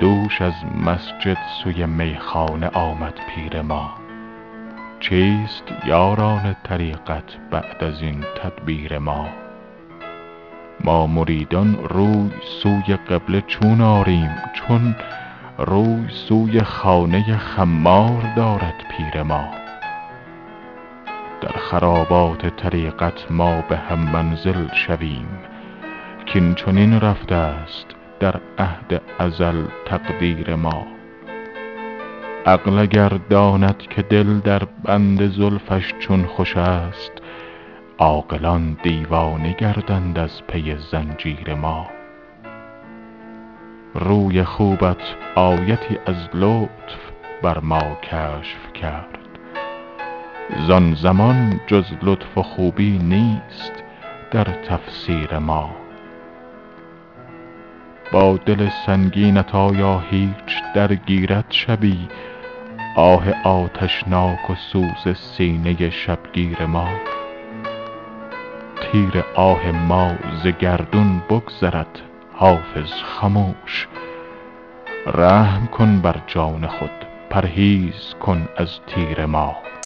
دوش از مسجد سوی میخانه آمد پیر ما. چیست یاران طریقت بعد از این تدبیر ما؟ ما مریدان روی سوی قبله چون آریم چون روی سوی خانه خمار دارد پیر ما. در خرابات طریقت ما به هم منزل شویم کاین چنین رفته است در عهد ازل تقدیر ما. عقل اگر داند که دل در بند زلفش چون خوش است عاقلان دیوانه گردند از پی زنجیر ما. روی خوبت آیتی از لطف بر ما کشف کرد. زان زمان جز لطف و خوبی نیست در تفسیر ما. با دل سنگینت آیا هیچ درگیرد شبی؟ آه آتشناک و سوز سینه شبگیر ما. تیر آه ما ز گردون بگذرد حافظ خموش. رحم کن بر جان خود پرهیز کن از تیر ما.